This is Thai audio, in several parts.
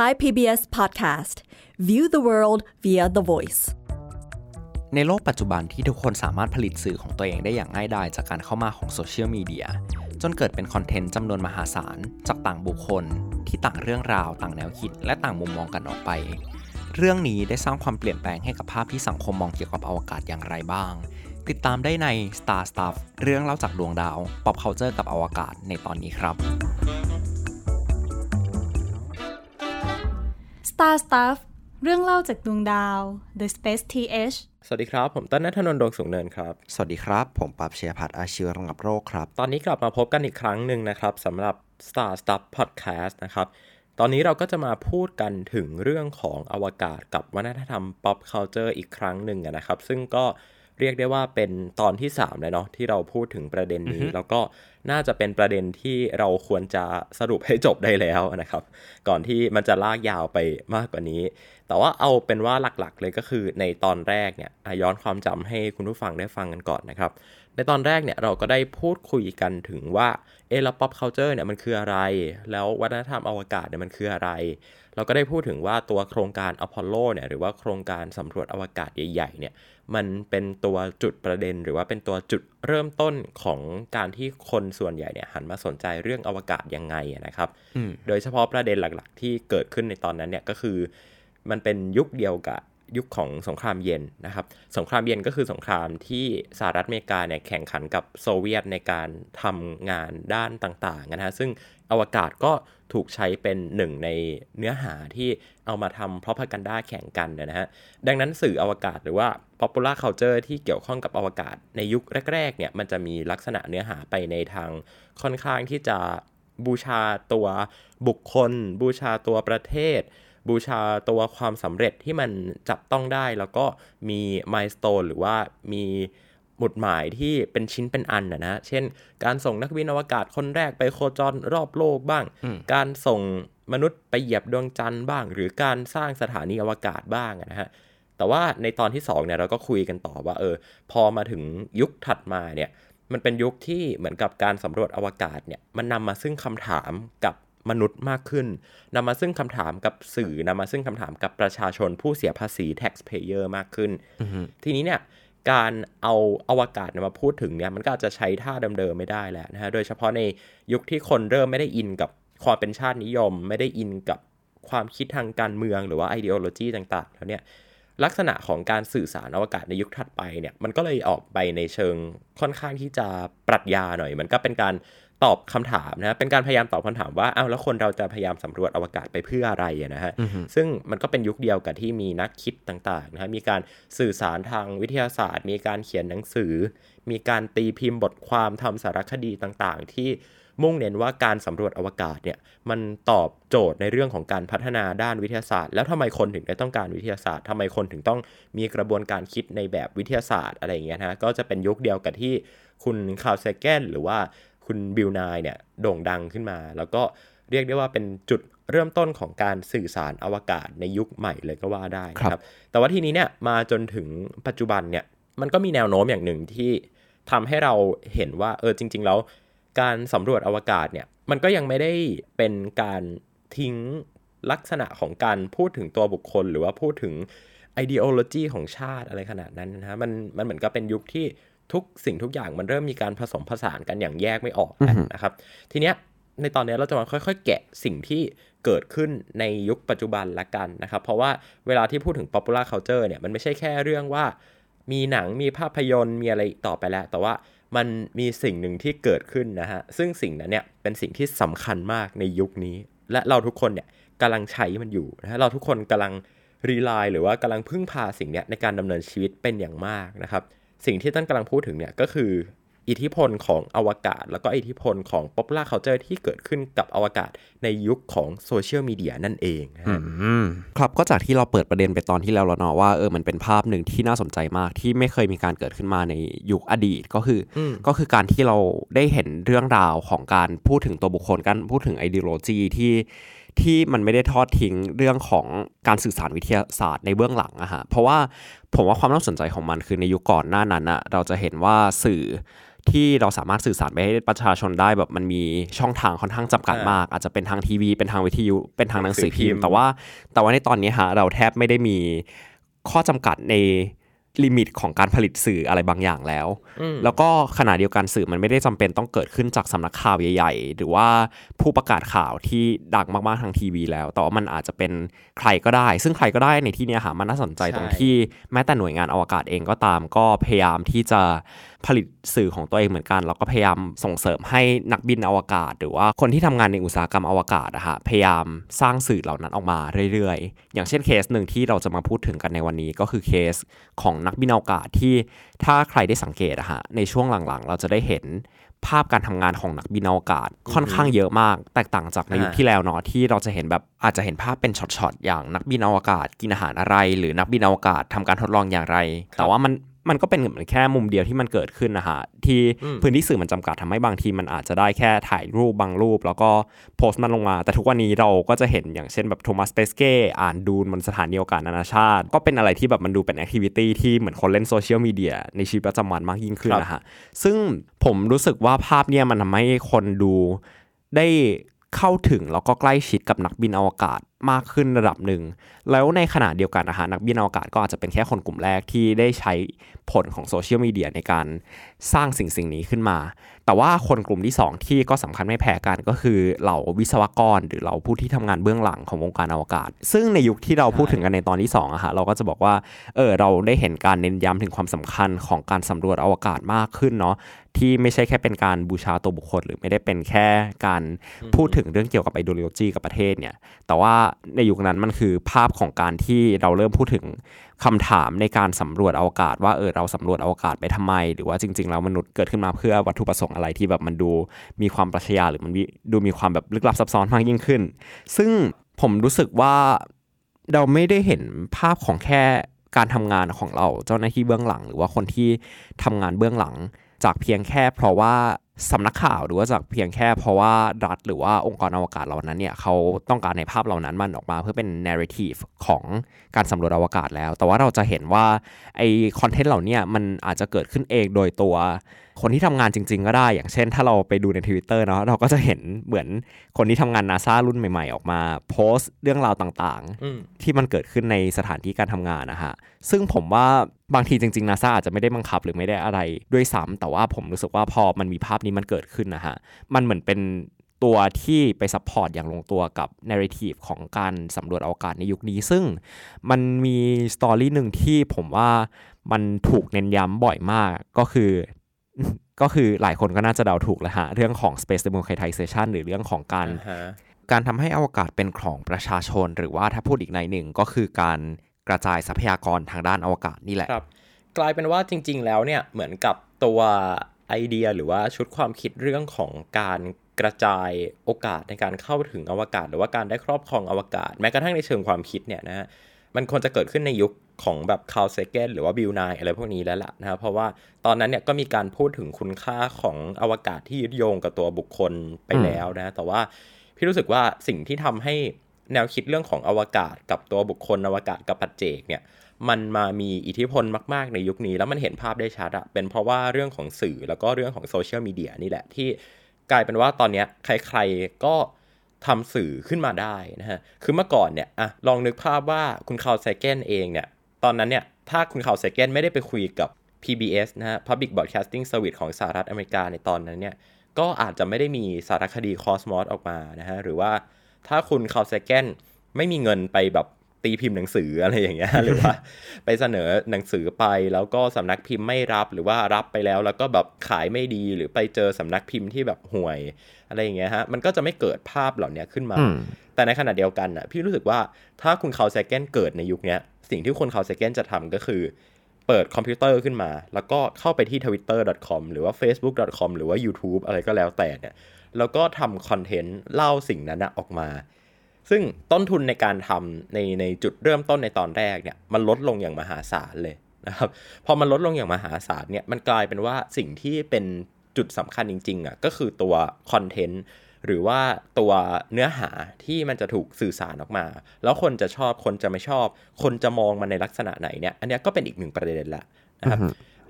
Thai PBS Podcast View the world via the voice ในโลกปัจจุบันที่ทุกคนสามารถผลิตสื่อของตัวเองได้อย่างง่ายดายจากการเข้ามาของโซเชียลมีเดียจนเกิดเป็นคอนเทนต์จำนวนมหาศาล จากต่างบุคคล ที่ต่างเรื่องราว ต่างแนวคิด และต่างมุมมองกันออกไป เรื่องนี้ได้สร้างความเปลี่ยนแปลงให้กับภาพที่สังคมมองเกี่ยวกับอวกาศอย่างไรบ้าง ติดตามได้ใน Star Stuff เรื่องเล่าจากดวงดาว Pop Culture กับอวกาศในตอนนี้ครับ Star Stuff เรื่องเล่าจากดวงดาว The Space TH สวัสดีครับ ผมต้นนัทนนท์ดวงสูงเนินครับ สวัสดีครับ ผมปรับเชียพัฒน์อาชีวระงับโรคครับ ตอนนี้กลับมาพบกันอีกครั้งหนึ่งนะครับสำหรับ Star Stuff Podcast นะครับ ตอนนี้เราก็จะมาพูดกันถึงเรื่องของอวกาศกับวัฒนธรรม pop culture อีกครั้งหนึ่งอะนะครับ ซึ่งก็เรียกได้ว่าเป็นตอนที่3เลยเนาะที่เราพูดถึงประเด็นนี้ แล้วก็น่าจะเป็นประเด็นที่เราควรจะสรุปให้จบได้แล้วนะครับ ก่อนที่มันจะลากยาวไปมากกว่านี้ แต่ว่าเอาเป็นว่าหลักๆเลยก็คือในตอนแรกเนี่ยอะย้อนความจำให้คุณผู้ฟังได้ฟังกันก่อนนะครับในตอนแรกเนี่ยเราก็ได้พูดคุยกันถึงว่าเออแล้ว pop culture เนี่ยมันคืออะไร แล้ววัฒนธรรมอวกาศเนี่ยมันคืออะไร เราก็ได้พูดถึงว่าตัวโครงการอพอลโลเนี่ยหรือว่าโครงการสำรวจอวกาศใหญ่ๆเนี่ย มันเป็นตัวจุดประเด็น หรือว่าเป็นตัวจุดเริ่มต้นของการที่คนส่วนใหญ่เนี่ยหันมาสนใจเรื่องอวกาศยังไงอะนะครับ โดยเฉพาะประเด็นหลักๆ ที่เกิดขึ้นในตอนนั้นเนี่ยก็คือ มันเป็นยุคเดียวกับยุคของสงครามเย็นนะครับ สงครามเย็นก็คือสงครามที่สหรัฐอเมริกาเนี่ยแข่งขันกับโซเวียตในการทำงานด้านต่างๆนะฮะ ซึ่ง อวกาศก็ถูกใช้เป็นหนึ่งในเนื้อหาที่เอามาทำ propaganda แข่งกันนะฮะ ดังนั้นสื่ออวกาศหรือว่า popular culture ที่เกี่ยวข้องกับอวกาศในยุคแรกๆเนี่ยมันจะมีลักษณะเนื้อหาไปในทางค่อนข้างที่จะบูชาตัวบุคคล บูชาตัวประเทศ บูชาตัวความสำเร็จที่มันจับต้องได้แล้วก็มีมายสเตนหรือว่ามี หมุดหมายที่เป็นชิ้นเป็นอันนะนะเช่น การส่งนักบินอวกาศคนแรกไปโคจรรอบโลกบ้าง การส่งมนุษย์ไปเหยียบดวงจันทร์บ้าง หรือการสร้างสถานีอวกาศบ้างนะฮะแต่ว่าในตอนที่2เนี่ยเราก็คุยกันต่อว่าเออพอมาถึงยุคถัดมาเนี่ยมันเป็นยุคที่เหมือนกับการสำรวจอวกาศเนี่ยมันนำมาซึ่งคำถามกับมนุษย์มากขึ้นนำมาซึ่งคำถามกับสื่อนำมาซึ่งคำถามกับประชาชนผู้เสียภาษี taxpayer มากขึ้น ทีนี้เนี่ย การเอาอวกาศมาพูดถึงเนี่ยมันก็อาจจะใช้ท่าเดิมๆไม่ได้แล้วนะฮะโดยเฉพาะในยุคที่คนเริ่มไม่ได้อินกับความเป็นชาตินิยม ไม่ได้อินกับความคิดทางการเมืองหรือว่าไอเดโอโลจีต่างๆแล้วเนี่ยลักษณะของการสื่อสารอวกาศในยุคถัดไปเนี่ยมันก็เลยออกไปในเชิงค่อนข้างที่จะปรัชญาหน่อย มันก็เป็นการ ตอบคำถามนะเป็นการพยายามตอบคำถามว่าอ้าวแล้วคนเราจะพยายามสำรวจอวกาศไปเพื่ออะไรนะฮะซึ่งมันก็เป็นยุคเดียวกับที่มีนักคิดต่างๆนะฮะมีการสื่อสารทางวิทยาศาสตร์ มีการเขียนหนังสือ มีการตีพิมพ์บทความทำสารคดีต่างๆ ที่มุ่งเน้นว่าการสำรวจอวกาศเนี่ยมันตอบโจทย์ในเรื่องของการพัฒนาด้านวิทยาศาสตร์ แล้วทำไมคนถึงได้ต้องการวิทยาศาสตร์ทำไมคนถึงต้องมีกระบวนการคิดในแบบวิทยาศาสตร์อะไรอย่างเงี้ยนะก็จะเป็นยุคเดียวกับที่คุณคาร์ลเซแกนหรือว่า คุณบิลนายเนี่ยโด่งดังขึ้นมา แล้วก็เรียกได้ว่าเป็นจุดเริ่มต้นของการสื่อสารอวกาศในยุคใหม่เลยก็ว่าได้นะครับ แต่ว่าทีนี้เนี่ยมาจนถึงปัจจุบันเนี่ยมันก็มีแนวโน้มอย่างหนึ่งที่ทำให้เราเห็นว่าเออจริง ๆ แล้วการสำรวจอวกาศเนี่ยมันก็ยังไม่ได้เป็นการทิ้งลักษณะของการพูดถึงตัวบุคคล หรือว่าพูดถึง ideology ของชาติอะไรขนาดนั้นนะฮะมันมันเหมือนกับเป็นยุคที่ ทุกสิ่งทุกอย่างมันเริ่มมีการผสมผสานกันอย่างแยกไม่ออกนะครับ ทีเนี้ยในตอนนี้เราจะมาค่อย ๆ แกะสิ่งที่เกิดขึ้นในยุคปัจจุบันละกันนะครับ เพราะว่าเวลาที่พูดถึง popular culture เนี่ยมันไม่ใช่แค่เรื่องว่า มีหนังมีภาพยนตร์มีอะไรต่อไปแล้ว แต่ว่ามันมีสิ่งหนึ่งที่เกิดขึ้นนะฮะซึ่งสิ่งนั้นเนี่ยเป็นสิ่งที่สำคัญมากในยุคนี้ และเราทุกคนเนี่ยกำลังใช้มันอยู่นะฮะเราทุกคนกำลัง rely หรือว่ากำลังพึ่งพาสิ่งเนี้ยในการดำเนินชีวิตเป็นอย่างมากนะครับ สิ่งที่เติ้ลกำลังพูดถึงเนี่ยก็คือ อิทธิพลของอวกาศ แล้วก็อิทธิพลของ popular culture ที่เกิดขึ้นกับอวกาศในยุคของโซเชียลมีเดียนั่นเองนะฮะครับก็จากที่เราเปิดประเด็นไปตอนที่แล้วแล้วเนาะว่าเออมันเป็นภาพหนึ่งที่น่าสนใจมากที่ไม่เคยมีการเกิดขึ้นมาในยุคอดีตก็คืออก็คือการที่เราได้เห็นเรื่องราวของการพูดถึงตัวบุคคลการพูดถึงไอเดโลจีที่ ที่มันไม่ได้ทอดทิ้งเรื่องของการสื่อสารวิทยาศาสตร์ในเบื้องหลังอะฮะเพราะว่าผมว่าความน่าสนใจของมันคือในยุคก่อนหน้านั้นอะเราจะเห็นว่าสื่อที่เราสามารถสื่อสารไปให้ประชาชนได้แบบมันมีช่องทางค่อนข้างจำกัดมาก อาจจะเป็นทางทีวี เป็นทางวิทยุ เป็นทางหนังสือพิมพ์ แต่ว่าแต่ว่าในตอนนี้ฮะเราแทบไม่ได้มีข้อจำกัดใน ลิมิตของการผลิตสื่ออะไรบางอย่างแล้ว แล้วก็ขณะเดียวกันสื่อมันไม่ได้จำเป็นต้องเกิดขึ้นจากสำนักข่าวใหญ่ ๆ หรือว่าผู้ประกาศข่าวที่ดังมากๆทางทีวีแล้ว แต่ว่ามันอาจจะเป็นใครก็ได้ ซึ่งใครก็ได้ในที่นี้หามันน่าสนใจตรงที่แม้แต่หน่วยงานอวกาศเองก็ตามก็พยายามที่จะ ผลิตสื่อของตัวเองเหมือนกัน แล้วก็พยายามส่งเสริมให้นักบินอวกาศ หรือว่าคนที่ทำงานในอุตสาหกรรมอวกาศอะฮะพยายามสร้างสื่อเหล่านั้นออกมาเรื่อยๆ อย่างเช่นเคสหนึ่งที่เราจะมาพูดถึงกันในวันนี้ก็คือเคสของนักบินอวกาศที่ถ้าใครได้สังเกตอะฮะในช่วงหลังๆ เราจะได้เห็นภาพการทำงานของนักบินอวกาศค่อนข้างเยอะมาก แตกต่างจากในยุคที่แล้วเนาะที่เราจะเห็นแบบอาจจะเห็นภาพเป็นช็อตๆอย่างนักบินอวกาศกินอาหารอะไร หรือนักบินอวกาศทำการทดลองอย่างไร แต่ว่ามัน มันก็เป็นเหมือนแค่มุมเดียวที่มันเกิดขึ้นนะฮะที่พื้นที่สื่อมันจำกัดทำให้บางทีมันอาจจะได้แค่ถ่ายรูปบางรูป แล้วก็โพสต์มันลงมา แต่ทุกวันนี้เราก็จะเห็นอย่างเช่นแบบโทมัสเปสเก้อ่านดูนบนสถานีอวกาศนานาชาติ ก็เป็นอะไรที่แบบมันดูเป็นแอคทิวิตี้ที่เหมือนคนเล่นโซเชียลมีเดียในชีวิตประจำวันมากยิ่งขึ้นนะฮะซึ่งผมรู้สึกว่าภาพเนี่ยมันทำให้คนดูได้เข้าถึงแล้วก็ใกล้ชิดกับนักบินอวกาศ มากขึ้นระดับหนึ่ง แล้วในขณะเดียวกันนะฮะนักบินอวกาศก็อาจจะเป็นแค่คนกลุ่มแรกที่ได้ใช้ผลของโซเชียลมีเดียในการสร้างสิ่งสิ่งนี้ขึ้นมา แต่ว่าคนกลุ่มที่ 2 ที่ก็สำคัญไม่แพ้กันก็คือเหล่าวิศวกร หรือเหล่าผู้ที่ทำงานเบื้องหลังของวงการอวกาศ ซึ่งในยุคที่เราพูดถึงกันในตอนที่2อะฮะเราก็จะบอกว่าเออเราได้เห็นการเน้นย้ำถึงความสำคัญของการสำรวจอวกาศมากขึ้นเนาะที่ไม่ใช่แค่เป็นการบูชาตัวบุคคล หรือไม่ได้เป็นแค่การพูดถึงเรื่องเกี่ยวกับไอ d ดโลจีกับประเทศเนี่ยแต่ว่าในยุคนั้นมันคือภาพของการที่เราเริ่มพูดถึงคำถามในการสำรวจอวกาศ ว่าเออเราสำรวจอวกาศไปทำไม หรือว่าจริงๆแล้วมนุษย์เกิดขึ้นมาเพื่อวัตถุประสงค์อะไรที่แบบมันดูมีความปรัชญาหรือมันดูมีความแบบลึกลับซับซ้อนมากยิ่งขึ้น ซึ่งผมรู้สึกว่าเราไม่ได้เห็นภาพของแค่การทำงานของเราเจ้าหน้าที่เบื้องหลัง หรือว่าคนที่ทำงานเบื้องหลัง จากเพียงแค่เพราะว่า สำนักข่าวหรือว่าจากเพียงแค่เพราะว่ารัฐหรือว่าองค์กรอวกาศเหล่านั้นเนี่ยเขาต้องการในภาพเหล่านั้นมันออกมาเพื่อเป็น narrative ของการสำรวจอวกาศแล้ว แต่ว่าเราจะเห็นว่าไอคอนเทนต์เหล่านี้มันอาจจะเกิดขึ้นเองโดยตัว คนที่ทำงานจริง ๆ ก็ได้ อย่างเช่น ถ้าเราไปดูในทวิตเตอร์เนาะเราก็จะเห็นเหมือนคนที่ทำงานนาซารุ่นใหม่ ๆ ออกมา โพสต์เรื่องราวต่างๆ ที่มันเกิดขึ้นในสถานที่การทำงานนะฮะซึ่งผมว่าบางทีจริงๆนาซาอาจจะไม่ได้บังคับหรือไม่ได้อะไรด้วยซ้ำแต่ว่าผมรู้สึกว่าพอมันมีภาพนี้มันเกิดขึ้นนะฮะมันเหมือนเป็นตัวที่ไป support อย่างลงตัวกับ narrative ของการสำรวจอวกาศในยุคนี้ ซึ่งมันมี story หนึ่งที่ผมว่ามันถูกเน้นย้ำบ่อยมากก็คือ ก็คือหลายคนก็น่าจะเดาถูกแล้วฮะ เรื่องของ space democratization หรือเรื่องของการ uh-huh. การทำให้อวกาศเป็นของประชาชน หรือว่าถ้าพูดอีกนัยหนึ่งก็คือการกระจายทรัพยากรทางด้านอวกาศนี่แหละครับ กลายเป็นว่าจริง ๆ แล้วเนี่ยเหมือนกับตัวไอเดียหรือว่าชุดความคิดเรื่องของการกระจายโอกาสในการเข้าถึงอวกาศ หรือว่าการได้ครอบครองอวกาศ แม้กระทั่งในเชิงความคิดเนี่ยนะฮะมันควรจะเกิดขึ้นในยุค ของแบบคาร์เซเกนหรือว่าบิลนายอะไรพวกนี้แล้วล่ะนะครับเพราะว่าตอนนั้นเนี่ยก็มีการพูดถึงคุณค่าของอวกาศที่ยึดโยงกับตัวบุคคลไปแล้วนะแต่ว่าพี่รู้สึกว่าสิ่งที่ทำให้แนวคิดเรื่องของอวกาศกับตัวบุคคล อวกาศกับปัจเจกเนี่ยมันมามีอิทธิพลมาก ๆ ในยุคนี้ แล้วมันเห็นภาพได้ชัดอะเป็นเพราะว่าเรื่องของสื่อแล้วก็เรื่องของโซเชียลมีเดียนี่แหละที่กลายเป็นว่าตอนนี้ใครๆก็ทำสื่อขึ้นมาได้นะฮะ คือเมื่อก่อนเนี่ยอะลองนึกภาพว่าคุณคาร์ล เซแกนเองเนี่ย ตอนนั้นเนี่ย ถ้าคุณคาร์ล เซแกนไม่ได้ไปคุยกับ PBS นะฮะ Public Broadcasting Service ของสหรัฐอเมริกาในตอนนั้นเนี่ย ก็อาจจะไม่ได้มีสารคดีคอสมอสออกมานะฮะ หรือว่าถ้าคุณคาร์ล เซแกนไม่มีเงินไปแบบ ตีพิมพ์หนังสืออะไรอย่างเงี้ยหรือว่า ไปเสนอหนังสือไปแล้วก็สำนักพิมพ์ไม่รับหรือว่ารับไปแล้วแล้วก็แบบขายไม่ดีหรือไปเจอสำนักพิมพ์ที่แบบห่วยอะไรอย่างเงี้ยฮะมันก็จะไม่เกิดภาพเหล่านี้ขึ้นมา แต่ในขณะเดียวกันอะพี่รู้สึกว่าถ้าคุณคาร์ล เซแกนเกิดในยุคนี้สิ่งที่คุณคาร์ล เซแกนจะทำก็คือ เปิดคอมพิวเตอร์ขึ้นมา แล้วก็เข้าไปที่ twitter.com หรือว่า facebook.com หรือว่า YouTube อะไรก็แล้วแต่เนี่ยแล้วก็ทำคอนเทนต์เล่าสิ่งนั้นออกมา ซึ่งต้นทุนในการทำในในจุดเริ่มต้นในตอนแรกเนี่ยมันลดลงอย่างมหาศาลเลยนะครับพอมันลดลงอย่างมหาศาลเนี่ยมันกลายเป็นว่าสิ่งที่เป็นจุดสำคัญจริงๆอะก็คือตัวคอนเทนต์หรือว่าตัวเนื้อหาที่มันจะถูกสื่อสารออกมา แล้วคนจะชอบคนจะไม่ชอบ คนจะมองมันในลักษณะไหนเนี่ยอันนี้ก็เป็นอีกหนึ่งประเด็นละนะครับ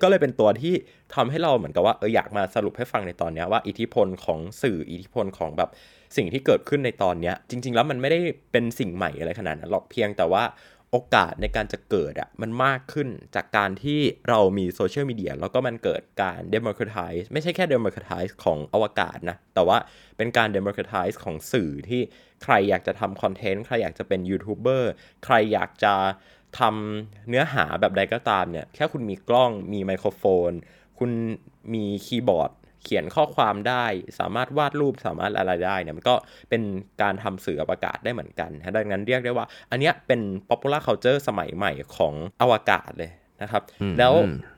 ก็เลยเป็นตัวที่ทำให้เราเหมือนกับว่าเอออยากมาสรุปให้ฟังในตอนนี้ว่าอิทธิพลของสื่ออิทธิพลของแบบ สิ่งที่เกิดขึ้นในตอนนี้จริง ๆ แล้วมันไม่ได้เป็นสิ่งใหม่อะไรขนาดนั้นหรอกเพียงแต่ว่าโอกาสในการจะเกิดอะมันมากขึ้นจากการที่เรามีโซเชียลมีเดียแล้วก็มันเกิดการ democratize ไม่ใช่แค่ democratize ของอวกาศนะ แต่ว่าเป็นการ democratize ของสื่อที่ใครอยากจะทำคอนเทนต์ ใครอยากจะเป็นยูทูบเบอร์ใครอยากจะทำเนื้อหาแบบใดก็ตามเนี่ย แค่คุณมีกล้องมีไมโครโฟน คุณมีคีย์บอร์ด เขียนข้อความได้ สามารถวาดรูปสามารถอะไรได้เนี่ยมันก็เป็นการทำสื่ออวกาศได้เหมือนกันดังนั้นเรียกได้ว่า อันนี้เป็น popular culture สมัยใหม่ของอวกาศเลยนะครับแล้ว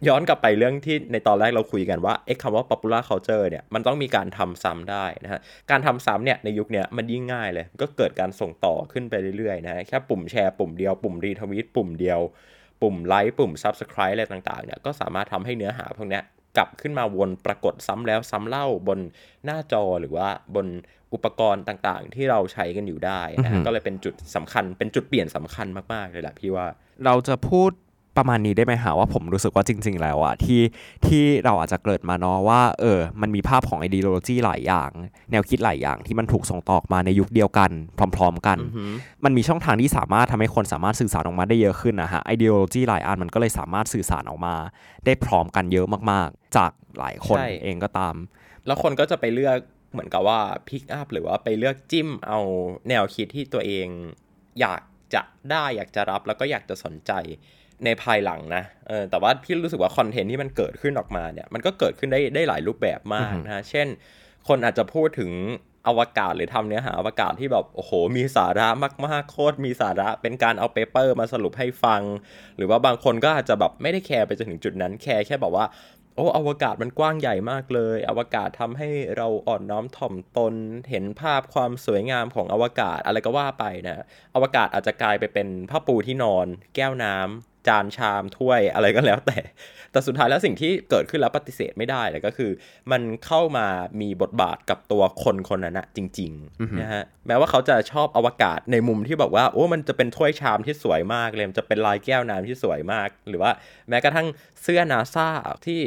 ย้อนกลับไปเรื่องที่ในตอนแรกเราคุยกันว่าไอ้คำว่า popular culture เนี่ยมันต้องมีการทำซ้ำได้นะฮะการทำซ้ำเนี่ยในยุคนี้มันยิ่งง่ายเลย ก็เกิดการส่งต่อขึ้นไปเรื่อยๆนะแค่ปุ่มแชร์ปุ่มเดียวปุ่มรีทวีตปุ่มเดียว ปุ่มไลค์ปุ่ม subscribe อะไรต่างๆเนี่ยก็สามารถทำให้เนื้อหาพวกนี้ กลับขึ้นมาวนปรากฏซ้ำแล้วซ้ำเล่าบนหน้าจอหรือว่าบนอุปกรณ์ต่างๆ ที่เราใช้กันอยู่ได้นะก็เลยเป็นจุดสำคัญเป็นจุดเปลี่ยนสำคัญมากๆเลยแหละพี่ว่า เราจะพูด ประมาณนี้ได้ไหมหาว่าผมรู้สึกว่าจริง ๆ แล้วอะที่ที่เราอาจจะเกิดมาเนาะว่าเออมันมีภาพของ ideology หลายอย่าง แนวคิดหลายอย่างที่มันถูกส่งต่อมาในยุคเดียวกัน พร้อม ๆ กัน มันมีช่องทางที่สามารถทำให้คนสามารถสื่อสารออกมาได้เยอะขึ้นนะฮะ ideology หลายอันมันก็เลยสามารถสื่อสารออกมา ได้พร้อมกันเยอะมาก ๆ จากหลายคนเองก็ตาม แล้วคนก็จะไปเลือกเหมือนกับว่า pick up หรือว่าไปเลือกจิ้มเอาแนวคิดที่ตัวเองอยาก จะได้อยากจะรับแล้วก็อยากจะสนใจในภายหลังนะเออแต่ว่าพี่รู้สึกว่า content ที่มันเกิดขึ้นออกมาเนี่ยมันก็เกิดขึ้นได้ได้หลายรูปแบบมากนะเช่น คนอาจจะพูดถึงอวกาศหรือทำเนื้อหาอวกาศที่แบบโอ้โห มีสาระมากๆโคตรมีสาระเป็นการเอา paper มาสรุปให้ฟัง หรือว่าบางคนก็อาจจะแบบไม่ได้ care ไปจนถึงจุดนั้น care แค่แบบว่า โอ้อวกาศมันกว้างใหญ่มากเลย อวกาศทำให้เราอ่อนน้อมถ่อมตน เห็นภาพความสวยงามของอวกาศอะไรก็ว่าไปนะ อวกาศอาจจะกลายไปเป็นผ้าปูที่นอน แก้วน้ำ จานชามถ้วยอะไรก็แล้วแต่ แต่สุดท้ายแล้วสิ่งที่เกิดขึ้นแล้วปฏิเสธไม่ได้เลยก็คือ มันเข้ามามีบทบาทกับตัวคนคนนั้นนะจริงๆนะฮะแม้ว่าเขาจะชอบอวกาศในมุมที่บอกว่าโอ้มันจะเป็นถ้วยชามที่สวยมากเลยมันจะเป็นลายแก้วน้ำที่สวยมาก หรือว่าแม้กระทั่งเสื้อนาซาที่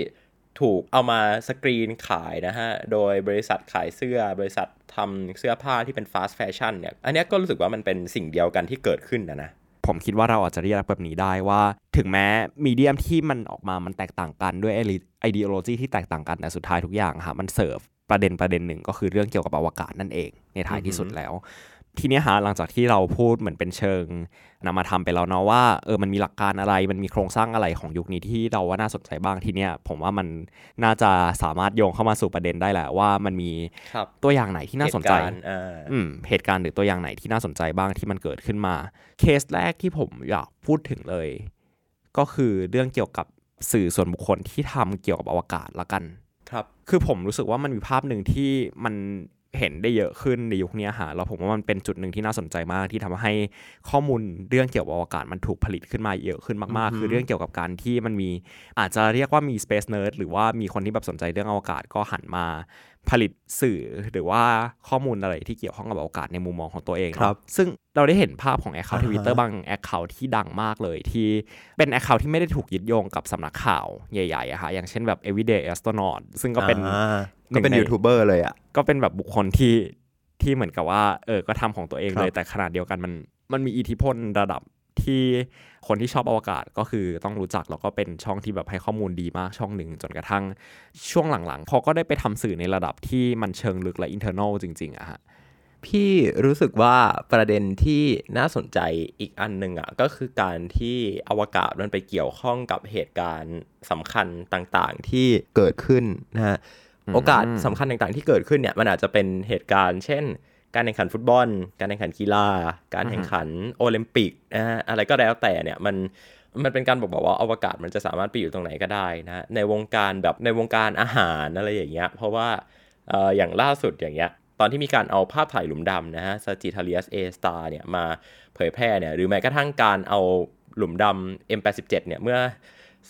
ถูกเอามาสกรีนขายนะฮะ โดยบริษัทขายเสื้อบริษัททำเสื้อผ้าที่เป็น fast fashion เนี่ย อันนี้ก็รู้สึกว่ามันเป็นสิ่งเดียวกันที่เกิดขึ้นนะนะ ผมคิดว่าเราอาจจะเรียกแบบนี้ได้ว่า ถึงแม้ medium ที่มันออกมามันแตกต่างกันด้วย ideology ที่แตกต่างกันแต่สุดท้ายทุกอย่างค่ะมันเสิร์ฟประเด็นประเด็นหนึ่งก็คือเรื่องเกี่ยวกับอวกาศนั่นเองในท้ายที่สุดแล้ว ทีนี้ฮะหลังจากที่เราพูดเหมือนเป็นเชิงนำมาทำไปแล้วเนาะว่าเออมันมีหลักการอะไรมันมีโครงสร้างอะไรของยุคนี้ที่เราว่าน่าสนใจบ้างทีเนี้ยผมว่ามันน่าจะสามารถโยงเข้ามาสู่ประเด็นได้แหละว่ามันมีตัวอย่างไหนที่น่าสนใจอืมเหตุการณ์หรือตัวอย่างไหนที่น่าสนใจบ้างที่มันเกิดขึ้นมา เคสแรกที่ผมอยากพูดถึงเลย ก็คือเรื่องเกี่ยวกับสื่อส่วนบุคคลที่ทำเกี่ยวกับอวกาศละกันครับ คือผมรู้สึกว่ามันมีภาพหนึ่งที่มัน เห็นได้เยอะขึ้นในยุคนี้ค่ะแล้วผมว่ามันเป็นจุดหนึ่งที่น่าสนใจมากที่ทำให้ข้อมูลเรื่องเกี่ยวกับอวกาศมันถูกผลิตขึ้นมาเยอะขึ้นมากๆ คือเรื่องเกี่ยวกับการที่มันมีอาจจะเรียกว่ามี Space Nerd หรือว่ามีคนที่แบบสนใจเรื่องอวกาศก็หันมาผลิตสื่อหรือว่าข้อมูลอะไรที่เกี่ยวข้องกับอวกาศในมุมมองของตัวเองครับ ซึ่งเราได้เห็นภาพของ account Twitter บาง account ที่ดังมากเลยที่เป็น account ที่ไม่ได้ถูกยึดโยงกับสำนักข่าวใหญ่ๆอะค่ะอย่างเช่นแบบ everyday astronaut ซึ่งก็เป็น ก็เป็นยูทูบเบอร์เลยอะก็เป็นแบบบุคคลที่ที่เหมือนกับว่าเออก็ทำของตัวเองเลย แต่ขณะเดียวกันมันมันมีอิทธิพลระดับที่คนที่ชอบอวกาศก็คือต้องรู้จักแล้วก็เป็นช่องที่แบบให้ข้อมูลดีมากช่องหนึ่งจนกระทั่งช่วงหลังๆพอก็ได้ไปทำสื่อในระดับที่มันเชิงลึกและอินเทอร์เนลจริงๆอะฮะพี่รู้สึกว่าประเด็นที่น่าสนใจอีกอันหนึ่งอะก็คือการที่อวกาศมันไปเกี่ยวข้องกับเหตุการณ์สำคัญต่างๆที่เกิดขึ้นนะฮะ โอกาสสำคัญต่างๆที่เกิดขึ้นเนี่ยมันอาจจะเป็นเหตุการณ์ เช่น การแข่งขันฟุตบอล การแข่งขันกีฬา การแข่งขันโอลิมปิกนะฮะอะไรก็แล้วแต่เนี่ยมันมันเป็นการบอกบอกว่าอวกาศมันจะสามารถไปอยู่ตรงไหนก็ได้นะในวงการแบบในวงการอาหารอะไรอย่างเงี้ยเพราะว่าอย่างล่าสุดอย่างเงี้ยตอนที่มีการเอาภาพถ่ายหลุมดำนะฮะซาจิทาเลียสเอสตาเนี่ยมาเผยแพร่เนี่ยหรือแม้กระทั่งการเอาหลุมดำ M87 เนี่ยเมื่อ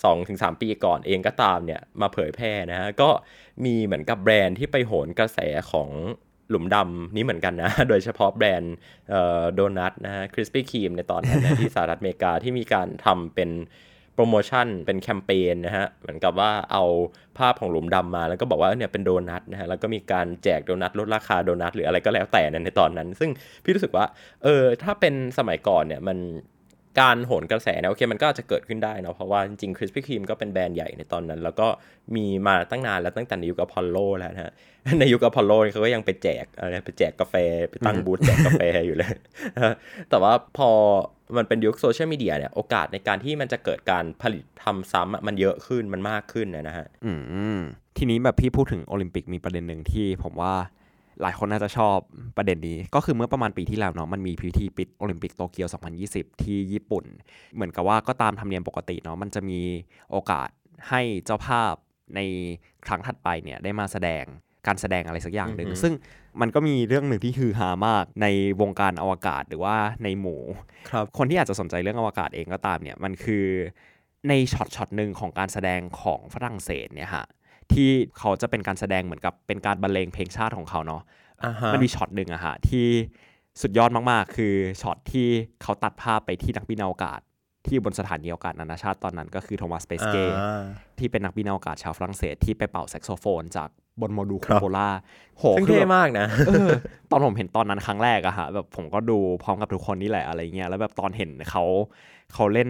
2-3 ปีก่อนเองก็ตามเนี่ยมาเผยแพร่นะฮะก็มีเหมือนกับแบรนด์ที่ไปโหนกระแสของหลุมดำนี้เหมือนกันนะ โดยเฉพาะแบรนด์โดนัทนะฮะ Krispy Kreme ในตอนนั้นที่สหรัฐอเมริกาที่มีการทำเป็นโปรโมชั่นเป็นแคมเปญนะฮะเหมือนกับว่าเอาภาพของหลุมดำมาแล้วก็บอกว่าเนี่ยเป็นโดนัทนะฮะแล้วก็มีการแจกโดนัทลดราคาโดนัทหรืออะไรก็แล้วแต่ในตอนนั้น ซึ่งพี่รู้สึกว่าเออถ้าเป็นสมัยก่อนเนี่ยมัน การโหนกระแสเนี่ยโอเคมันก็อาจจะเกิดขึ้นได้เนาะเพราะว่าจริงๆ Krispy Kreme ก็เป็นแบรนด์ใหญ่ในตอนนั้น แล้วก็มีมาตั้งนานแล้วตั้งแต่ในยุคอพอลโลแล้วนะฮะในยุคอพอลโลเขาก็ยังไปแจกอะไรไปแจกกาแฟไปตั้งบูธแจกกาแฟอยู่เลย แต่ว่าพอมันเป็นยุคโซเชียลมีเดียเนี่ยโอกาสในการที่มันจะเกิดการผลิตทำซ้ำมันเยอะขึ้นมันมากขึ้นนะฮะอืมทีนี้แบบพี่พูดถึงโอลิมปิกมีประเด็นหนึ่งที่ผมว่า หลายคนน่าจะชอบประเด็นนี้ก็คือเมื่อประมาณปีที่แล้วเนาะมันมีพิธีปิดโอลิมปิกโตเกียว 2020 ที่ญี่ปุ่น เหมือนกับว่าก็ตามธรรมเนียมปกติเนาะมันจะมีโอกาสให้เจ้าภาพในครั้งถัดไปเนี่ยได้มาแสดงการแสดงอะไรสักอย่างหนึ่งอือฮึซึ่งมันก็มีเรื่องหนึ่งที่ฮือฮามากในวงการอวกาศหรือว่าในหมู่ครับคนที่อาจจะสนใจเรื่องอวกาศเองก็ตามเนี่ยมันคือในช็อตช็อตหนึ่งของการแสดงของฝรั่งเศสเนี่ยฮะ ที่เขาจะเป็นการแสดงเหมือนกับเป็นการบรรเลงเพลงชาติของเขาเนาะอ่าฮะมันมีช็อตหนึ่งอะฮะที่สุดยอดมากๆ คือช็อตที่เขาตัดภาพไปที่นักบินอวกาศ ที่บนสถานีอวกาศนานาชาติตอนนั้นก็คือ Thomas Pesquet อ่าที่เป็นนักบินอวกาศชาวฝรั่งเศสที่ไปเป่าแซกโซโฟนจากบนโมดูลครับ Cupola โหซึ่งคือเท่แบบมากนะเออตอนผมเห็นตอนนั้นครั้งแรกอะฮะแบบผมก็ดูพร้อมกับทุกคนนี่แหละอะไรเงี้ยแล้วแบบตอนเห็นเขาเขาเล่น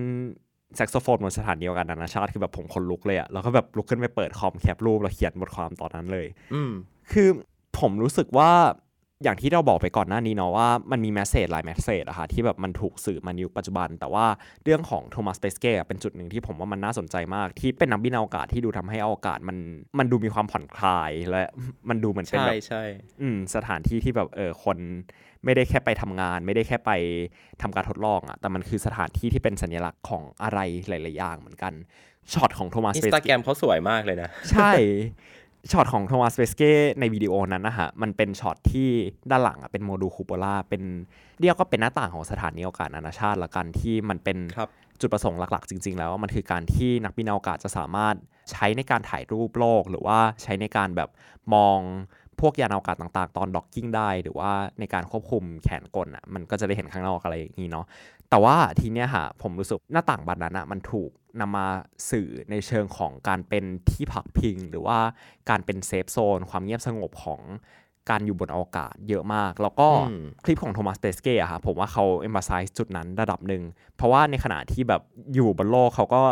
แซกโซโฟนบนสถานีอวกาศนานาชาติคือแบบผมขนลุกเลยอะแล้วก็แบบลุกขึ้นไปเปิดคอมแคปรูปแล้วเขียนบทความตอนนั้นเลย อืมคือผมรู้สึกว่า อย่างที่เราบอกไปก่อนหน้านี้เนาะว่ามันมีแมสเซจหลายแมสเซจอะค่ะที่แบบมันถูกสื่อมาในยุคปัจจุบัน แต่ว่าเรื่องของโทมัสเปสเก้เป็นจุดหนึ่งที่ผมว่ามันน่าสนใจมาก ที่เป็นนักบินอวกาศที่ดูทำให้อวกาศมันมันดูมีความผ่อนคลายและมันดูเหมือนเป็นใช่แบบใช่อืมสถานที่ที่แบบเออคนไม่ได้แค่ไปทำงาน ไม่ได้แค่ไปทำการทดลองอะแต่มันคือสถานที่ที่เป็นสัญลักษณ์ของอะไรหลาย ๆ อย่างเหมือนกันช็อตของ Thomas Pesquet อินสตาแกรมเขาสวยมากเลยนะ ใช่ ช็อตของ Thomas Pesquet ในวิดีโอนั้นนะฮะ มันเป็นช็อตที่ด้านหลังอะเป็น module Cupola เป็นเรียกก็เป็นหน้าต่างของสถานีอวกาศนานาชาติละกันที่มันเป็นครับจุดประสงค์หลักๆ จริง ๆ แล้วมันคือการที่นักบินอวกาศจะสามารถใช้ในการถ่ายรูปโลก หรือว่าใช้ในการแบบมอง พวกยานอวกาศต่างๆ ตอน docking ได้ หรือว่าในการควบคุมแขนกลอะมันก็จะได้เห็นข้างนอกอะไรอย่างนี้เนาะแต่ว่าทีเนี้ยฮะผมรู้สึกหน้าต่างบานนั้นอะมันถูกนำมาสื่อในเชิงของการเป็นที่พักพิง หรือว่าการเป็น safe zone ความเงียบสงบของการอยู่บนอวกาศเยอะมาก แล้วก็คลิปของ Thomas Pesquet อะครับผมว่าเขาเอมบ s ไซส์จุดนั้นระดับหนึ่ง เพราะว่าในขณะที่แบบอยู่บนโลกเขาก็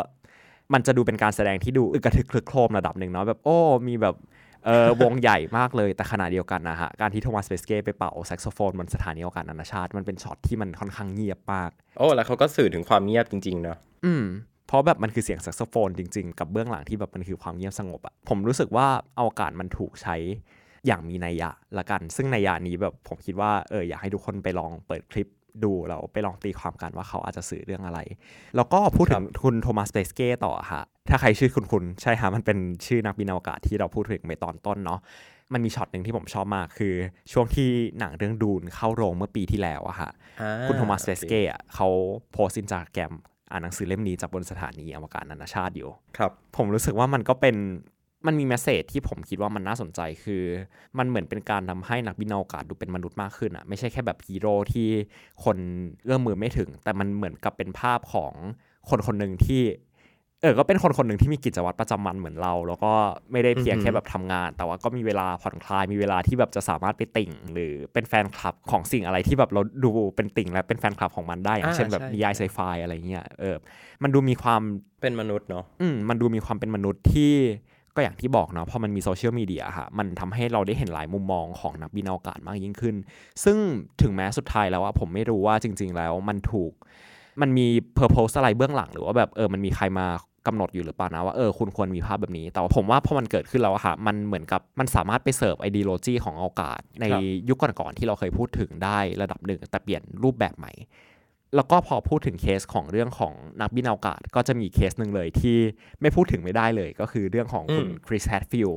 มันจะดูเป็นการแสดงที่ดูอึกระทึกคลึกโครมระดับหนึ่งเนาะแบบโอ้มีแบบ เออวงใหญ่มากเลยแต่ขณะเดียวกันนะฮะ การที่ Thomas Pesquet ไปเป่าแซกโซโฟนบนสถานีอวกาศนานาชาติ มันเป็นช็อตที่มันค่อนข้างเงียบมาก โอ้แล้วเขาก็สื่อถึงความเงียบจริง ๆ เนาะอืมเพราะแบบมันคือเสียงแซกโซโฟนจริง ๆ กับเบื้องหลังที่แบบมันคือความเงียบสงบอะผมรู้สึกว่าอวกาศมันถูกใช้อย่างมีนัยยะละกัน ซึ่งนัยยะนี้แบบผมคิดว่าเอออยากให้ทุกคนไปลองเปิดคลิป ดูแล้วไปลองตีความกันว่าเขาอาจจะสื่อเรื่องอะไร แล้วก็พูดถึงคุณ Thomas Pesquet ต่อฮะถ้าใครชื่อคุ้นคุ้นใช่ฮะมันเป็นชื่อนักบินอวกาศที่เราพูดถึงไปตอนต้นเนาะมันมีช็อตหนึ่งที่ผมชอบมากคือ ช่วงที่หนังเรื่อง Dune เข้าโรงเมื่อปีที่แล้วอะฮะอ่าคุณ Thomas Pesquet อะเขาโพสต์อินสตาแกรมอ่านหนังสือเล่มนี้จากบนสถานีอวกาศนานาชาติอยู่ครับ ผมรู้สึกว่ามันก็เป็น มันมี message ที่ผมคิดว่ามันน่าสนใจคือ มันเหมือนเป็นการทำให้นักบินอวกาศดูเป็นมนุษย์มากขึ้นอะไม่ใช่แค่แบบฮีโร่ที่คนเอื้อมมือไม่ถึง แต่มันเหมือนกับเป็นภาพของคนคนหนึ่งที่เออก็เป็นคนคนหนึ่งที่มีกิจวัตรประจำวันเหมือนเรา แล้วก็ไม่ได้เพียงอือฮึแค่แบบทำงาน แต่ว่าก็มีเวลาผ่อนคลายมีเวลาที่แบบจะสามารถไปติ่ง หรือเป็นแฟนคลับของสิ่งอะไรที่แบบเราดูเป็นติ่งและเป็นแฟนคลับของมันได้อย่างเช่นแบบนิยายไซไฟอะไรเงี้ยเออมันดูมีความเป็นมนุษย์เนาะอืมมันดูมีความเป็นมนุษย์ที่ ก็อย่างที่บอกเนาะพอมันมีโซเชียลมีเดียค่ะมันทำให้เราได้เห็นหลายมุมมองของนักบินอวกาศมากยิ่งขึ้น ซึ่งถึงแม้สุดท้ายแล้วว่าผมไม่รู้ว่าจริง ๆ แล้วมันถูกมันมีเพอร์โพสอะไรเบื้องหลังหรือว่าแบบเออมันมีใครมากำหนดอยู่หรือเปล่านะว่าเออคุณควรมีภาพแบบนี้ แต่ว่าผมว่าพอมันเกิดขึ้นแล้วอะค่ะมันเหมือนกับมันสามารถไป serve ideology ของอวกาศ ในยุคก่อนๆที่เราเคยพูดถึงได้ระดับหนึ่งแต่เปลี่ยนรูปแบบใหม่ แล้วก็พอพูดถึงเคสของเรื่องของนักบินอวกาศ ก็จะมีเคสหนึ่งเลยที่ไม่พูดถึงไม่ได้เลย ก็คือเรื่องของคุณ Chris Hadfield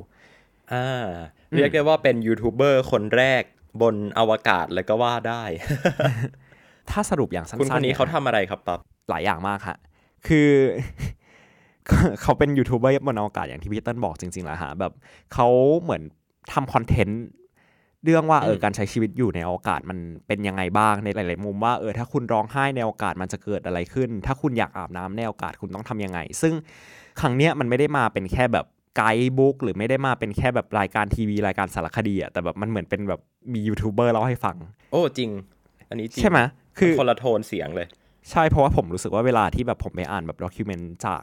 อ่าเรียกได้ว่าเป็นยูทูบเบอร์คนแรกบนอวกาศเลยก็ว่าได้ ถ้าสรุปอย่างสั้นๆคุณคนนี้ยเขาทำอะไรครับปั๊บหลายอย่างมากฮะคือเขาเป็นยูทูบเบอร์บนอวกาศอย่างที่พี่เติ้ลบอกจริงๆแหละฮะแบบเขาเหมือนทำคอนเทนต์ เรื่องว่าเออการใช้ชีวิตอยู่ในอวกาศมันเป็นยังไงบ้างในหลาย ๆ มุมว่าเออถ้าคุณร้องไห้ในอวกาศมันจะเกิดอะไรขึ้น ถ้าคุณอยากอาบน้ำในอวกาศคุณต้องทำยังไง ซึ่งครั้งเนี้ยมันไม่ได้มาเป็นแค่แบบไกด์บุ๊กหรือไม่ได้มาเป็นแค่แบบรายการทีวีรายการสารคดีอะแต่แบบมันเหมือนเป็นแบบมียูทูบเบอร์เล่าให้ฟัง โอ้จริง อันนี้จริงใช่ไหมคือคนละโทนเสียงเลย ใช่เพราะว่าผมรู้สึกว่าเวลาที่แบบผมไปอ่านแบบ document จาก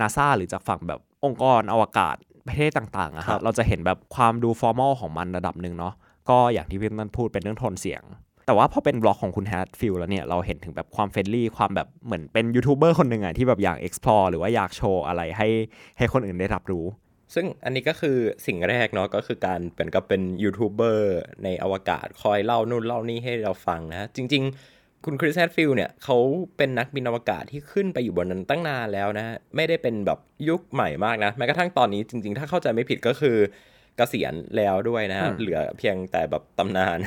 นาซาหรือจากฝั่งแบบองค์กรอวกาศประเทศต่างๆอะครัฮะบเราจะเห็นแบบความดู formal ของมันระดับหนึ่งเนาะ ก็อย่างที่พี่ต้นพูดเป็นเรื่องโทนเสียง แต่ว่าพอเป็นบล็อกของคุณ Hadfield แล้วเนี่ยเราเห็นถึงแบบความ friendly ความแบบเหมือนเป็นยูทูบเบอร์คนหนึ่งอะที่แบบอยาก explore หรือว่าอยากโชว์อะไรให้ให้คนอื่นได้รับรู้ ซึ่งอันนี้ก็คือสิ่งแรกเนาะก็คือการเป็นก็เป็นยูทูบเบอร์ในอวกาศคอยเล่านู่นเล่านี่ให้เราฟังนะจริง ๆคุณคริสแฮดฟิลด์เนี่ยเขาเป็นนักบินอวกาศที่ขึ้นไปอยู่บนนั้นตั้งนานแล้วนะ ไม่ได้เป็นแบบยุคใหม่มากนะ แม้กระทั่งตอนนี้จริงๆ ถ้าเข้าใจไม่ผิดก็คือ กษียณแล้วด้วยนะฮะอืมเหลือเพียงแต่แบบตำนาน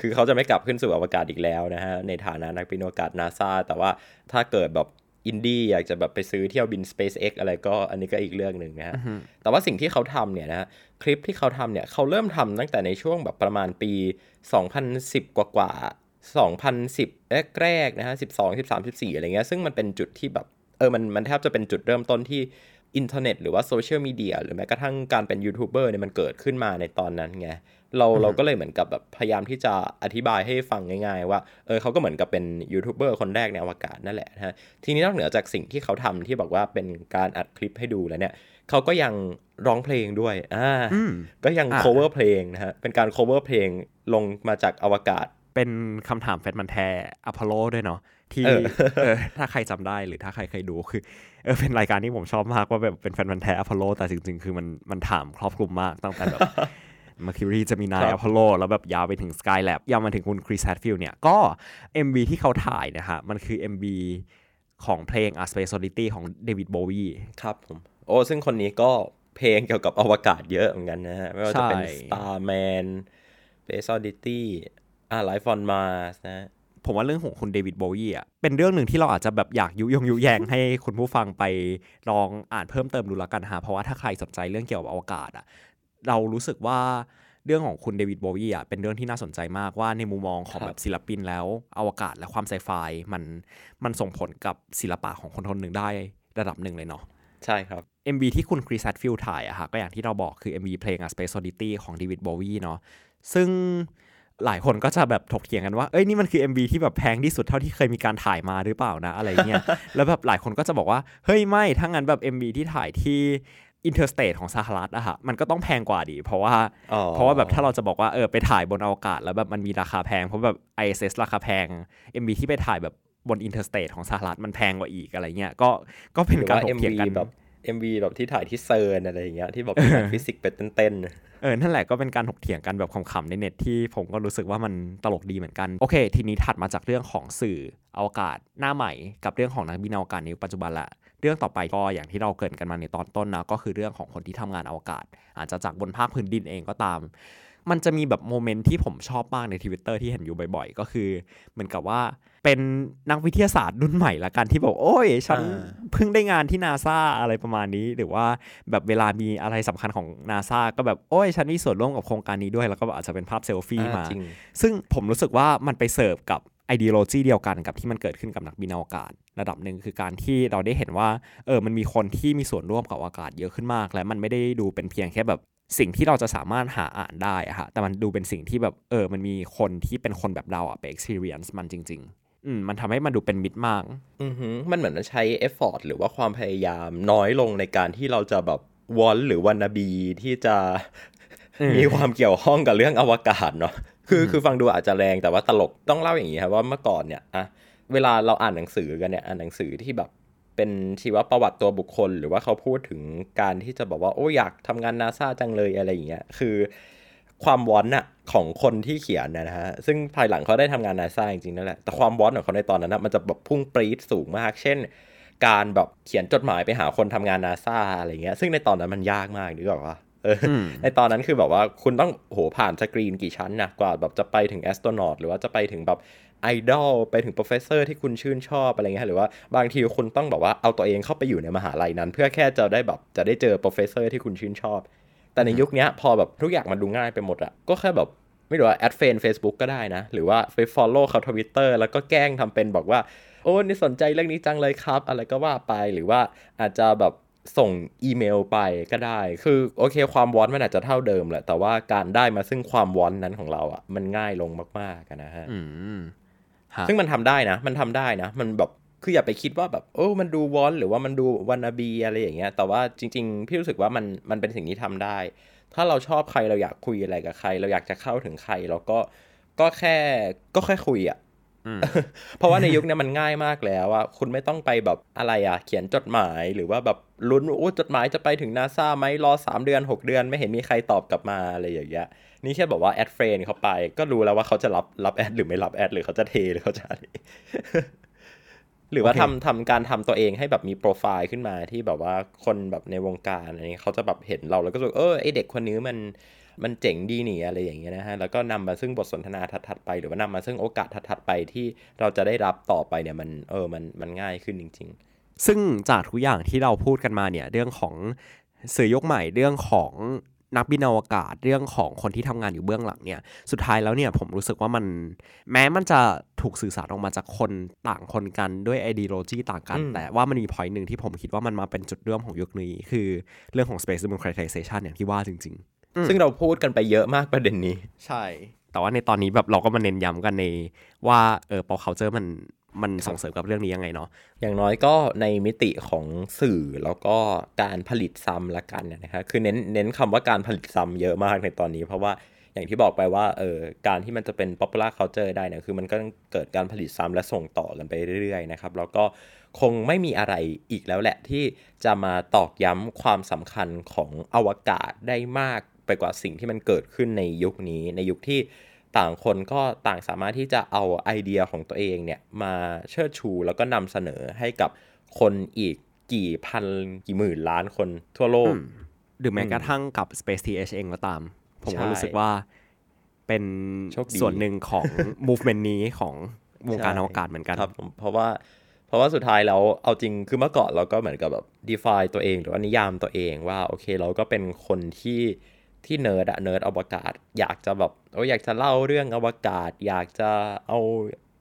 คือเขาจะไม่กลับขึ้นสู่อวกาศอีกแล้วนะฮะ ในฐานะนักบินอวกาศนาซาแต่ว่าถ้าเกิดแบบอินดี้อยากจะแบบไปซื้อเที่ยวบิน SpaceX อะไรก็อันนี้ก็อีกเรื่องหนึ่งนะฮะ แต่ว่าสิ่งที่เขาทำเนี่ยนะคลิปที่เขาทำเนี่ยเขาเริ่มทำตั้งแต่ในช่วงแบบประมาณปี 2010 กว่ากว่าๆ2010 แรกๆนะฮะ 12 13 14 อะไรเงี้ย ซึ่งมันเป็นจุดที่แบบเออ มันมันแทบจะเป็นจุดเริ่มต้นที่ อินเทอร์เน็ตหรือว่าโซเชียลมีเดียหรือแม้กระทั่งการเป็นยูทูบเบอร์เนี่ยมันเกิดขึ้นมาในตอนนั้นไงเราเราก็เลยเหมือนกับแบบพยายามที่จะอธิบายให้ฟังง่าย ๆ ว่าเออเขาก็เหมือนกับเป็นยูทูบเบอร์คนแรกในอวกาศนั่นแหละนะฮะทีนี้นอกเหนือจากสิ่งที่เขาทำที่บอกว่าเป็นการอัดคลิปให้ดูแล้วเนี่ยเขาก็ยังร้องเพลงด้วยอ่าอืมก็ยังอ่า cover เพลงนะฮะเป็นการ cover เพลงลงมาจากอวกาศ เป็นคำถามแฟนพันธุ์แท้อพอลโลด้วยเนาะที่เออเออถ้าใครจำได้หรือถ้าใครเคยดูคือ เออเป็นรายการที่ผมชอบมากว่าแบบเป็นแฟนพันธุ์แท้อพอลโล แต่จริง ๆ คือมันมันถามครอบคลุมมากตั้งแต่แบบ Mercury เจมินายครับอพอลโล แล้วแบบยาวไปถึง Skylab ยาวมาถึงคุณคริสแฮดฟิลด์เนี่ย ก็ MV ที่เขาถ่ายนะฮะ มันคือ MV ของเพลง A Space Oddity ของเดวิดโบวีครับผม โอ้ซึ่งคนนี้ก็เพลงเกี่ยวกับอวกาศเยอะเหมือนกันนะฮะ ไม่ว่าจะเป็นใช่ Starman Space Oddity อ่า Life on Mars นะ ผมว่าเรื่องของคุณเดวิดโบวีอะเป็นเรื่องหนึ่งที่เราอาจจะแบบอยากยุยงยุแยงให้คุณผู้ฟังไปลองอ่านเพิ่มเติมดูแล้วกันฮะเพราะว่าถ้าใครสนใจเรื่องเกี่ยวกับอวกาศอะเรารู้สึกว่าเรื่องของคุณเดวิดโบวีอะเป็นเรื่องที่น่าสนใจมากว่าในมุมมองของครับแบบศิลปินแล้ว อวกาศและความไซไฟมันมันส่งผลกับศิลปะของคนคนหนึ่งได้ระดับหนึ่งเลยเนาะใช่ครับ MV ที่คุณคริสแฮดฟิลด์ถ่ายอะฮะก็อย่างที่เราบอกคือ MV เพลง A Space Oddity ของเดวิดโบวีเนาะซึ่ง หลายคนก็จะแบบถกเถียงกันว่า เอ้ยนี่มันคือ MV ที่แบบแพงที่สุดเท่าที่เคยมีการถ่ายมาหรือเปล่านะอะไรเงี้ย แล้วแบบหลายคนก็จะบอกว่า เฮ้ยไม่ ถ้างั้นแบบ MV ที่ถ่ายที่ Interstate ของสหรัฐอะฮะ มันก็ต้องแพงกว่าดิเพราะว่าอ๋อเพราะว่าแบบถ้าเราจะบอกว่าเออไปถ่ายบนอวกาศ แล้วแบบมันมีราคาแพง เพราะแบบ ISS ราคาแพง MV ที่ไปถ่ายแบบบนอินเ r อร์สเตทของสหรัฐมันแพงกว่าอีกอะไรเงี้ย ก็ ก็เป็นหรือการว่าถกเถียง MV กันแบบ MV แบบที่ถ่ายที่ CERN อะไรอย่างเงี้ยที่แบบเป็นนักฟิสิกส์ไปเต้นๆเออ นั่นแหละก็เป็นการถกเถียงกันแบบขำๆในเน็ตที่ผมก็รู้สึกว่ามันตลกดีเหมือนกัน โอเค ทีนี้ถัดมาจากเรื่องของสื่ออวกาศหน้าใหม่กับเรื่องของนักบินอวกาศในยุคปัจจุบันละเรื่องต่อไปก็อย่างที่เราเกริ่นกันมาในตอนต้นนะก็คือเรื่องของคนที่ทำงานอวกาศ อาจจะจากบนภาคพื้นดินเองก็ตาม มันจะมีแบบ moment ที่ผมชอบมากในทวิตเตอร์ที่เห็นอยู่บ่อยๆ ก็คือ เหมือนกับว่าเป็นนักวิทยาศาสตร์รุ่นใหม่ละกันที่บอกโอ้ย ฉันอ่าเพิ่งได้งานที่นาซาอะไรประมาณนี้ หรือว่าแบบเวลามีอะไรสำคัญของนาซาก็แบบโอ้ย ฉันมีส่วนร่วมกับโครงการนี้ด้วย แล้วก็อาจจะเป็นภาพเซลฟี่ออกมาจริงซึ่งผมรู้สึกว่ามันไปเสิร์ฟกับ ideology เดียวกันกับที่มันเกิดขึ้นกับนักบินอวกาศ ระดับหนึ่งคือการที่เราได้เห็นว่าเออมันมีคนที่มีส่วนร่วมกับอวกาศเยอะขึ้นมาก และมันไม่ได้ดูเป็นเพียงแค่แบบ สิ่งที่เราจะสามารถหาอ่านได้อะฮะแต่มันดูเป็นสิ่งที่แบบเออมันมีคนที่เป็นคนแบบเราอะไป experience มันจริง ๆ อืมมันทำให้มันดูเป็นมิตรมากอือหือมันเหมือนมันใช้ effort หรือว่าความพยายามน้อยลงในการที่เราจะแบบ want หรือ wannabeที่จะอืมมีความเกี่ยวข้องกับเรื่องอวกาศเนาะคือคือฟังดูอาจจะแรงแต่ว่าตลกต้องเล่าอย่างนี้ครับว่าเมื่อก่อนเนี่ยอะเวลาเราอ่านหนังสือกันเนี่ยอ่านหนังสือที่แบบ เป็นชีวประวัติตัวบุคคล หรือว่าเขาพูดถึงการที่จะบอกว่าโอ้อยากทำงานนาซาจังเลยอะไรอย่างเงี้ยคือความวอนน่ะของคนที่เขียนนะฮะซึ่งภายหลังเขาได้ทำงานนาซาจริงๆนั่นแหละแต่ความวอนของเขาในตอนนั้นนะมันจะแบบพุ่งปรี๊ดสูงมาก เช่น การแบบเขียนจดหมายไปหาคนทำงานนาซาอะไรเงี้ยซึ่งในตอนนั้นมันยากมากนึกออกปะเอออืมในตอนนั้นคือแบบว่าคุณต้องโหผ่านสกรีนกี่ชั้นนะกว่าแบบจะไปถึง astronaut หรือว่าจะไปถึงแบบ ไอดอลไปถึง professor ที่คุณชื่นชอบอะไรเงี้ยหรือว่าบางทีคุณต้องแบบว่าเอาตัวเองเข้าไปอยู่ในมหาลัยนั้น เพื่อแค่จะได้แบบจะได้เจอ professor ที่คุณชื่นชอบ แต่ในยุคนี้พอแบบทุกอย่างมันดูง่ายไปหมดอะก็แค่แบบไม่รู้ว่า add friend Facebook ก็ได้นะ หรือว่าไป follow เขาทวิตเตอร์แล้วก็แกล้งทำเป็นบอกว่า โอ้นี่สนใจเรื่องนี้จังเลยครับ อะไรก็ว่าไปหรือว่าอาจจะแบบส่งอีเมลไปก็ได้ คือโอเคความวอนมันอาจจะเท่าเดิมแหละ แต่ว่าการได้มาซึ่งความวอนนั้นของเราอะ่ะ มันง่ายลงมากๆนะฮะอืมฮะ ซึ่งมันทำได้นะ มันทำได้นะ มันแบบคืออย่าไปคิดว่าแบบโอ้มันดูวอนหรือว่ามันดูวันนาบีอะไรอย่างเงี้ย แต่ว่าจริง ๆ พี่รู้สึกว่ามันมันเป็นสิ่งที่ทำได้ ถ้าเราชอบใครเราอยากคุยอะไรกับใคร เราอยากจะเข้าถึงใครเราก็ก็แค่ก็แค่คุยอะ เพราะว่าในยุคเนี้ยมันง่ายมากแล้วว่าคุณไม่ต้องไปแบบอะไรอะเขียนจดหมายหรือว่าแบบลุ้นว่าโอ้จดหมายจะไปถึงนาซาไหมรอ 3 เดือน 6 เดือน ไม่เห็นมีใครตอบกลับมาอะไรอย่างเงี้ยนี่แค่บอกว่า add friend เขาไป ก็รู้แล้วว่าเขาจะรับรับ add หรือไม่รับ add หรือเขาจะเทหรือเขาจะอะไรหรือว่าโอเคทำทำการทำตัวเองให้แบบมีโปรไฟล์ขึ้นมาที่แบบว่าคนแบบในวงการอะไรเงี้ยเขาจะแบบเห็นเราแล้วก็รู้สึกเออไอเด็กคนนี้มัน มันเจ๋งดีนี่อะไรอย่างเงี้ยนะฮะแล้วก็นำมาซึ่งบทสนทนาถัดๆไป หรือว่านำมาซึ่งโอกาสถัดๆไปที่เราจะได้รับต่อไปเนี่ยมันเออมันมันง่ายขึ้นจริงซึ่งจากทุกอย่างที่เราพูดกันมาเนี่ยเรื่องของสื่อยกใหม่เรื่องของนักบินอวกาศเรื่องของคนที่ทำงานอยู่เบื้องหลังเนี่ยสุดท้ายแล้วเนี่ยผมรู้สึกว่ามันแม้มันจะถูกสื่อสารออกมาจากคนต่างคนกันด้วย ideology ต่างกันอืมแต่ว่ามันมี point หนึ่งที่ผมคิดว่ามันมาเป็นจุดเริ่มของยุคนี้ คือเรื่องของ space democratization อย่างที่ว่าจริง ๆ ซึ่งเราพูดกันไปเยอะมากประเด็นนี้ๆใช่ แต่ว่าในตอนนี้แบบเราก็มาเน้นย้ำกันในว่าเออ pop culture มันมันส่งเสริมกับเรื่องนี้ยังไงเนาะ อย่างน้อยก็ในมิติของสื่อแล้วก็การผลิตซ้ำละกันเนยนะครับคือเน้นเน้นคำว่าการผลิตซ้ำเยอะมากในตอนนี้ เพราะว่าอย่างที่บอกไปว่าเออการที่มันจะเป็น popular culture ได้เนี่ยคือมันก็ต้องเกิดการผลิตซ้ำและส่งต่อกันไปเรื่อยๆนะครับ แล้วก็คงไม่มีอะไรอีกแล้วแหละที่จะมาตอกย้ำความสำคัญของอวกาศได้มาก ไปกว่าสิ่งที่มันเกิดขึ้นในยุคนี้ ในยุคที่ต่างคนก็ต่างสามารถที่จะเอาไอเดียของตัวเองเนี่ยมาเชิดชูแล้วก็นำเสนอให้กับคนอีกกี่พันกี่หมื่นล้านคนทั่วโลก หรือแม้กระทั่งกับ Space TH เองก็ตาม ผมก็ใช่รู้สึกว่าเป็นโชคดีส่วนหนึ่งของ movement นี้ของวงการอวกาศเหมือนกันครับผมเพราะว่าเพราะว่าสุดท้ายแล้วเอาจริงคือเมื่อก่อนเราก็เหมือนกับแบบ define ตัวเอง หรือว่านิยามตัวเองว่าโอเคเราก็เป็นคนที่ ที่เนิร์ดอะเนิร์ดอวกาศ อยากจะแบบโอ้อยากจะเล่าเรื่องอวกาศ อยากจะเอา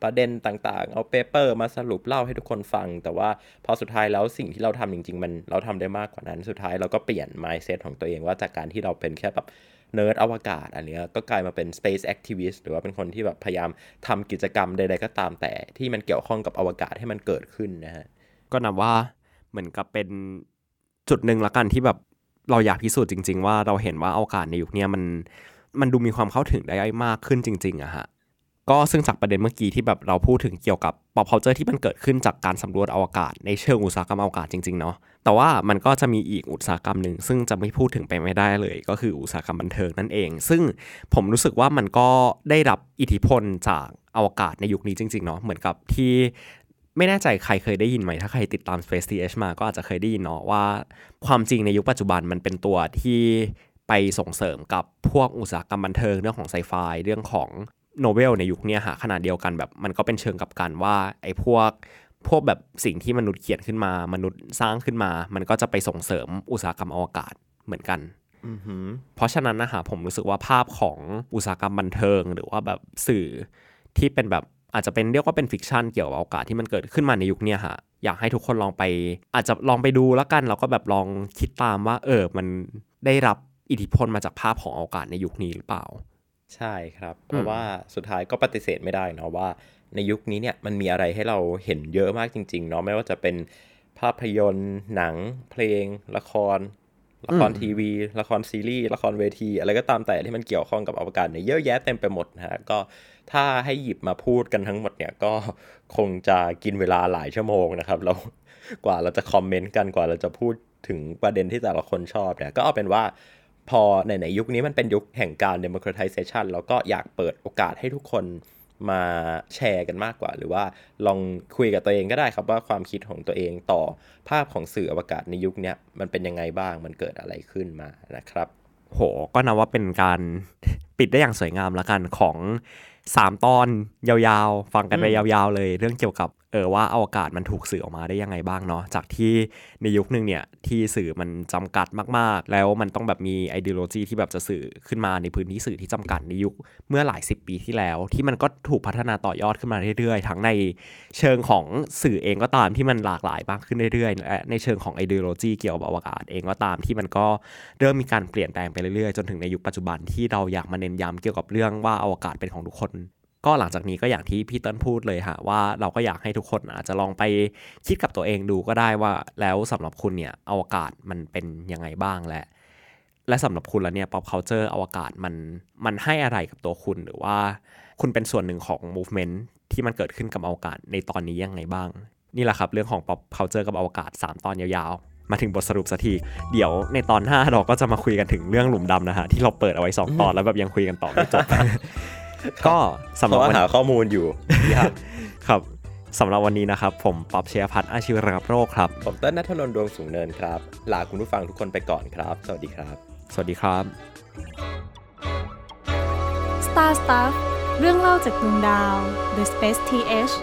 ประเด็นต่างๆ เอา paper มาสรุปเล่าให้ทุกคนฟัง แต่ว่าพอสุดท้ายแล้วสิ่งที่เราทำจริง ๆ มันเราทำได้มากกว่านั้น สุดท้ายเราก็เปลี่ยน mindset ของตัวเองว่าจากการที่เราเป็นแค่แบบเนิร์ดอวกาศ อันนี้ก็กลายมาเป็น space activist หรือว่าเป็นคนที่แบบพยายามทำกิจกรรมใดๆก็ตามแต่ที่มันเกี่ยวข้องกับอวกาศให้มันเกิดขึ้นนะฮะก็นับว่าเหมือนกับเป็นจุดหนึ่งละกันที่แบบ เราอยากพิสูจน์จริง ๆ ว่าเราเห็นว่าอวกาศในยุคนี้มันมันดูมีความเข้าถึงได้มากขึ้นจริงๆอะฮะก็ซึ่งจากประเด็นเมื่อกี้ที่แบบเราพูดถึงเกี่ยวกับ pop culture ที่มันเกิดขึ้นจากการสำรวจอวกาศ ในเชิงอุตสาหกรรมอวกาศจริงๆเนาะแต่ว่ามันก็จะมีอีกอุตสาหกรรมหนึ่งซึ่งจะไม่พูดถึงไปไม่ได้เลย ก็คืออุตสาหกรรมบันเทิงนั่นเอง ซึ่งผมรู้สึกว่ามันก็ได้รับอิทธิพลจากอวกาศในยุคนี้จริงๆเนาะเหมือนกับที่ ไม่แน่ใจใครเคยได้ยินไหม ถ้าใครติดตาม Space TH มาก็อาจจะเคยได้ยินเนาะว่า ความจริงในยุคปัจจุบันมันเป็นตัวที่ไปส่งเสริมกับพวกอุตสาหกรรมบันเทิงเรื่องของไซไฟเรื่องของโนเวลในยุคนี้หาขนาดเดียวกันแบบ มันก็เป็นเชิงกับกันว่าไอ้พวกพวกแบบสิ่งที่มนุษย์เขียนขึ้นมา มนุษย์สร้างขึ้นมา มันก็จะไปส่งเสริมอุตสาหกรรมอวกาศเหมือนกันเพราะฉะนั้นนะฮะผมรู้สึกว่าภาพของอุตสาหกรรมบันเทิง หรือว่าแบบสื่อที่เป็นแบบ อาจจะเป็นเรียกว่าเป็น fiction เกี่ยวกับอวกาศที่มันเกิดขึ้นมาในยุคนี้ฮะอยากให้ทุกคนลองไป อาจจะลองไปดูแล้วกันแล้วก็แบบลองคิดตามว่าเออมันได้รับอิทธิพลมาจากภาพของอวกาศในยุคนี้หรือเปล่า ใช่ครับ เพราะว่าสุดท้ายก็ปฏิเสธไม่ได้เนาะว่า ในยุคนี้เนี่ยมันมีอะไรให้เราเห็นเยอะมากจริงๆเนาะไม่ว่าจะเป็นภาพยนตร์หนัง เพลงละคร ละครทีวี ละครซีรีส์ ละครเวที อะไรก็ตามแต่ที่มันเกี่ยวข้องกับอวกาศเนี่ยเยอะแยะเต็มไปหมดนะฮะ ก็ถ้าให้หยิบมาพูดกันทั้งหมดเนี่ยก็คงจะกินเวลาหลายชั่วโมงนะครับเรากว่าเราจะคอมเมนต์กันกว่าเราจะพูดถึงประเด็นที่แต่ละคนชอบเนี่ย ก็เอาเป็นว่าพอในในยุคนี้มันเป็นยุคแห่งการ democratization แล้วก็อยากเปิดโอกาสให้ทุกคน มาแชร์กันมากกว่า หรือว่าลองคุยกับตัวเองก็ได้ครับว่าความคิดของตัวเองต่อภาพของสื่ออวกาศในยุคเนี้ยมันเป็นยังไงบ้างมันเกิดอะไรขึ้นมานะครับ โหก็นับว่าเป็นการปิดได้อย่างสวยงามละกันของ 3 ตอนยาวๆ ฟังกันไปยาวๆเลย เรื่องเกี่ยวกับเออว่าอวกาศมันถูกสื่อออกมาได้ยังไงบ้างเนาะจากที่ในยุคนึงเนี่ยที่สื่อมันจำกัดมากๆ แล้วมันต้องแบบมีไอเดียโลจีที่แบบจะสื่อขึ้นมาในพื้นที่สื่อที่จำกัดในยุคเมื่อหลายสิบปีที่แล้ว ที่มันก็ถูกพัฒนาต่อยอดขึ้นมาเรื่อยๆ ทั้งในเชิงของสื่อเองก็ตามที่มันหลากหลายมากขึ้นเรื่อยๆและในเชิงของไอเดียโลจีเกี่ยวกับอวกาศเองก็ตามที่มันก็เริ่มมีการเปลี่ยนแปลงไปเรื่อยๆ จนถึงในยุคปัจจุบันที่เราอยากมาเน้นย้ำเกี่ยวกับเรื่องว่าอวกาศเป็นของทุกคน ก็หลังจากนี้ก็อย่างที่พี่เติ้ลพูดเลยฮะว่าเราก็อยากให้ทุกคนอาจจะลองไปคิดกับตัวเองดูก็ได้ว่าแล้วสำหรับคุณเนี่ยอวกาศมันเป็นยังไงบ้างและ และสำหรับคุณแล้วเนี่ย pop culture อวกาศมันมันให้อะไรกับตัวคุณหรือว่า คุณเป็นส่วนหนึ่งของ movement ที่มันเกิดขึ้นกับอวกาศในตอนนี้ยังไงบ้าง นี่แหละครับเรื่องของ pop culture กับอวกาศ 3 ตอนยาวๆ มาถึงบทสรุปสักที เดี๋ยวในตอนหน้าเราก็จะมาคุยกันถึงเรื่องหลุมดำนะฮะที่เราเปิดเอาไว้ 2 ตอนแล้วแบบยังคุยกันต่อไม่จบ ก็สำเพหรับราะว่าวันหาข้อมูลอยู่ยากครับสำหรับวันนี้นะครับ ผมป๊อบเชียพัฒน์อาชีวรักโรคครับ ผมเต้นนัทนนท์ดวงสูงเนินครับ ลาคุณผู้ฟังทุกคนไปก่อนครับ สวัสดีครับ สวัสดีครับ Star Stuff เรื่องเล่าจากดวงดาว The Space TH